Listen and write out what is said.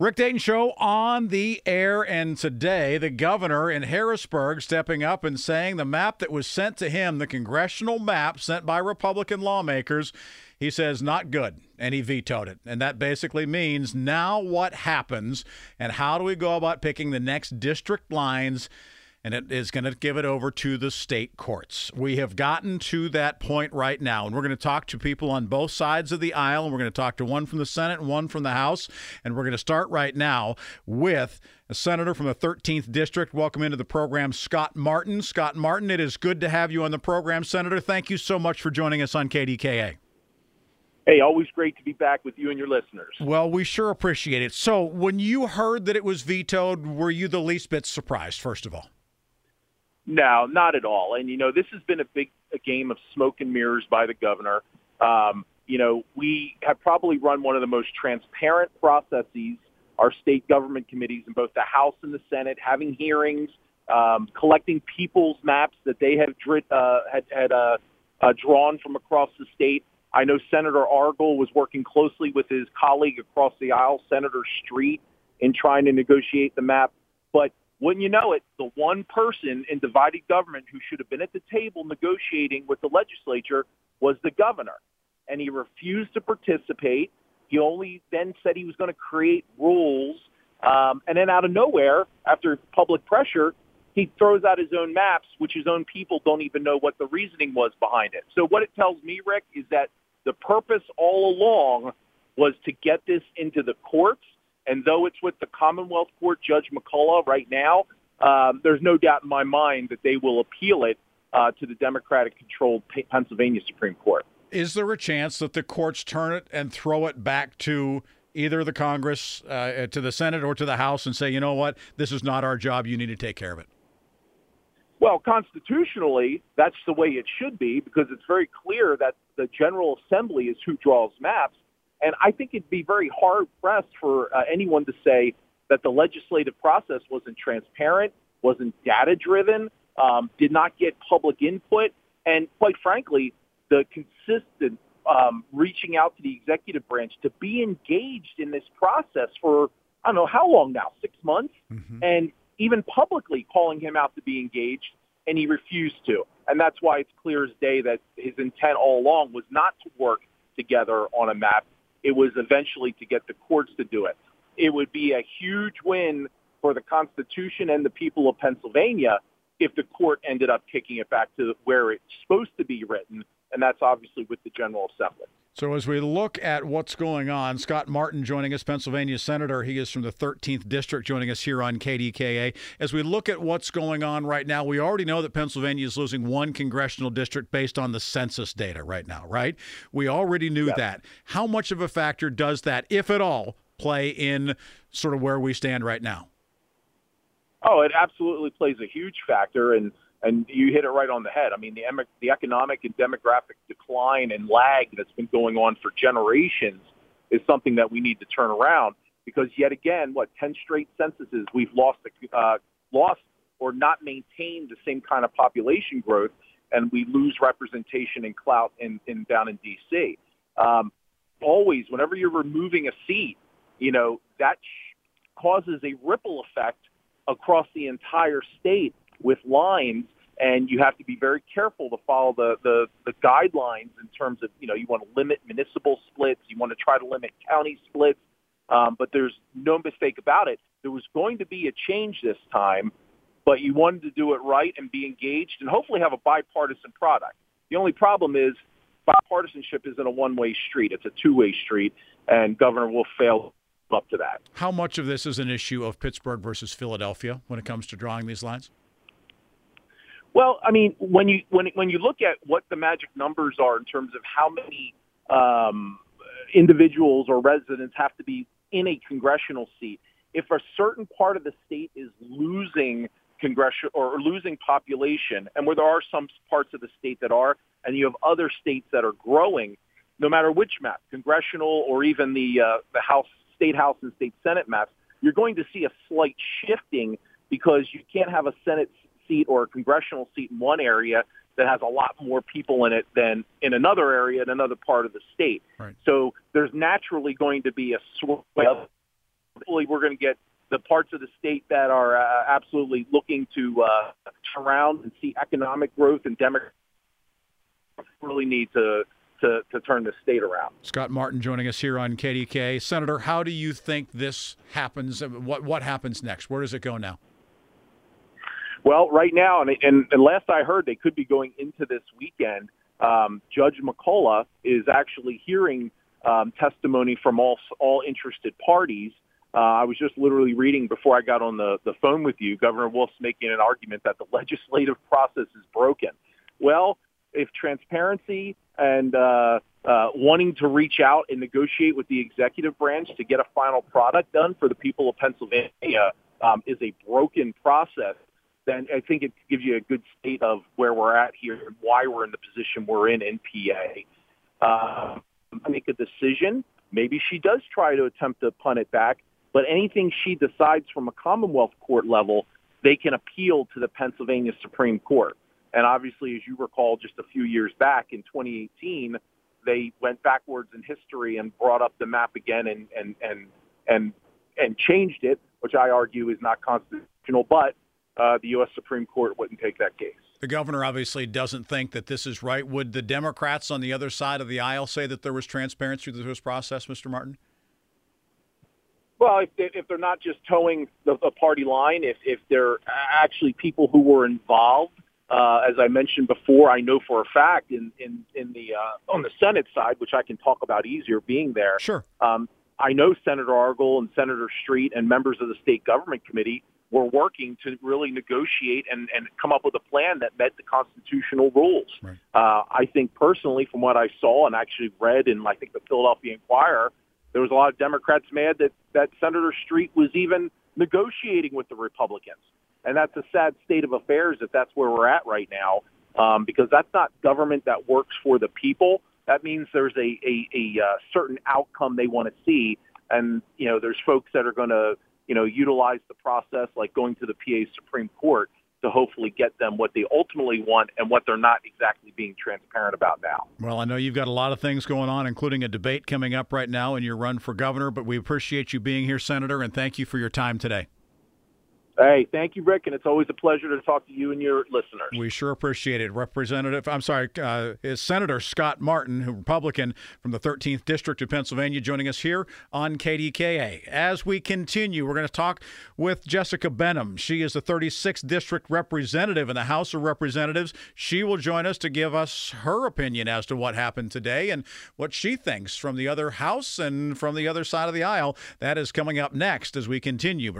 Rick Dayton Show on the air, and today the governor in Harrisburg stepping up and saying the map that was sent to him, the congressional map sent by Republican lawmakers, he says not good, and he vetoed it. And that basically means now what happens, and how do we go about picking the next district lines? And it is going to give it over to the state courts. We have gotten to that point right now, and we're going to talk to people on both sides of the aisle, and we're going to talk to one from the Senate and one from the House, and we're going to start right now with a senator from the 13th district. Welcome into the program, Scott Martin. Scott Martin, it is good to have you on the program, Senator. Thank you so much for joining us on KDKA. Hey, always great to be back with you and your listeners. Well, we sure appreciate it. So, when you heard that it was vetoed, were you the least bit surprised, first of all? No, not at all. And you know, this has been a big a game of smoke and mirrors by the governor. Um, you know, we have probably run one of the most transparent processes. Our state government committees in both the House and the Senate having hearings, um, collecting people's maps that they have uh, had, had uh, uh, drawn from across the state. I know Senator Argall was working closely with his colleague across the aisle, Senator Street, in trying to negotiate the map. But wouldn't you know it, the one person in divided government who should have been at the table negotiating with the legislature was the governor. And he refused to participate. He only then said he was going to create rules. Um, and then out of nowhere, after public pressure, he throws out his own maps, which his own people don't even know what the reasoning was behind it. So what it tells me, Rick, is that the purpose all along was to get this into the courts and though it's with the Commonwealth Court Judge McCullough right now, um, there's no doubt in my mind that they will appeal it uh, to the Democratic-controlled Pennsylvania Supreme Court. Is there a chance that the courts turn it and throw it back to either the Congress, uh, to the Senate, or to the House and say, you know what, this is not our job. You need to take care of it? Well, constitutionally, that's the way it should be because it's very clear that the General Assembly is who draws maps. And I think it'd be very hard pressed for uh, anyone to say that the legislative process wasn't transparent, wasn't data driven, um, did not get public input, and quite frankly, the consistent um, reaching out to the executive branch to be engaged in this process for I don't know how long now, six months, mm-hmm. and even publicly calling him out to be engaged, and he refused to. And that's why it's clear as day that his intent all along was not to work together on a map. It was eventually to get the courts to do it. It would be a huge win for the Constitution and the people of Pennsylvania if the court ended up kicking it back to where it's supposed to be written, and that's obviously with the General Assembly. So, as we look at what's going on, Scott Martin joining us, Pennsylvania Senator. He is from the 13th District, joining us here on KDKA. As we look at what's going on right now, we already know that Pennsylvania is losing one congressional district based on the census data right now, right? We already knew yes. that. How much of a factor does that, if at all, play in sort of where we stand right now? Oh, it absolutely plays a huge factor. And and you hit it right on the head. I mean, the, em- the economic and demographic decline and lag that's been going on for generations is something that we need to turn around because yet again, what, 10 straight censuses, we've lost, the, uh, lost or not maintained the same kind of population growth and we lose representation and clout in, in down in D.C. Um, always, whenever you're removing a seat, you know, that sh- causes a ripple effect across the entire state with lines and you have to be very careful to follow the, the, the guidelines in terms of, you know, you want to limit municipal splits, you want to try to limit county splits. Um, but there's no mistake about it. There was going to be a change this time, but you wanted to do it right and be engaged and hopefully have a bipartisan product. The only problem is bipartisanship isn't a one-way street. It's a two-way street, and Governor Wolf failed up to that. How much of this is an issue of Pittsburgh versus Philadelphia when it comes to drawing these lines? Well, I mean, when you when when you look at what the magic numbers are in terms of how many um, individuals or residents have to be in a congressional seat, if a certain part of the state is losing congressional or losing population, and where there are some parts of the state that are, and you have other states that are growing, no matter which map, congressional or even the uh, the House, state House and state Senate maps, you're going to see a slight shifting because you can't have a Senate seat or a congressional seat in one area that has a lot more people in it than in another area in another part of the state. Right. So there's naturally going to be a sway. Hopefully, we're going to get the parts of the state that are uh, absolutely looking to uh, turn around and see economic growth and Democrats really need to, to, to turn the state around. Scott Martin joining us here on KDK. Senator, how do you think this happens? What, what happens next? Where does it go now? Well, right now, and, and, and last I heard, they could be going into this weekend. Um, Judge McCullough is actually hearing um, testimony from all all interested parties. Uh, I was just literally reading before I got on the, the phone with you. Governor Wolf's making an argument that the legislative process is broken. Well, if transparency and uh, uh, wanting to reach out and negotiate with the executive branch to get a final product done for the people of Pennsylvania um, is a broken process, then I think it gives you a good state of where we're at here and why we're in the position we're in in PA. Um, make a decision. Maybe she does try to attempt to punt it back, but anything she decides from a Commonwealth Court level, they can appeal to the Pennsylvania Supreme Court. And obviously, as you recall, just a few years back in 2018, they went backwards in history and brought up the map again and and and and and changed it, which I argue is not constitutional. But uh, the U.S. Supreme Court wouldn't take that case. The governor obviously doesn't think that this is right. Would the Democrats on the other side of the aisle say that there was transparency through this process, Mr. Martin? Well, if, if they're not just toeing the, the party line, if, if they're actually people who were involved, uh, as I mentioned before, I know for a fact in in, in the uh, on the Senate side, which I can talk about easier being there. Sure. Um, I know Senator Argall and Senator Street and members of the state government committee were working to really negotiate and, and come up with a plan that met the constitutional rules. Right. Uh, I think personally, from what I saw and actually read in, I think the Philadelphia Inquirer, there was a lot of Democrats mad that that Senator Street was even negotiating with the Republicans, and that's a sad state of affairs if that's where we're at right now, um, because that's not government that works for the people. That means there's a a, a uh, certain outcome they want to see, and you know there's folks that are going to you know, utilize the process like going to the PA Supreme Court to hopefully get them what they ultimately want and what they're not exactly being transparent about now. Well, I know you've got a lot of things going on, including a debate coming up right now in your run for governor, but we appreciate you being here, Senator, and thank you for your time today. Hey, thank you, Rick, and it's always a pleasure to talk to you and your listeners. We sure appreciate it. Representative, I'm sorry, uh, is Senator Scott Martin, who Republican from the 13th District of Pennsylvania, joining us here on KDKA. As we continue, we're going to talk with Jessica Benham. She is the 36th District Representative in the House of Representatives. She will join us to give us her opinion as to what happened today and what she thinks from the other House and from the other side of the aisle. That is coming up next as we continue.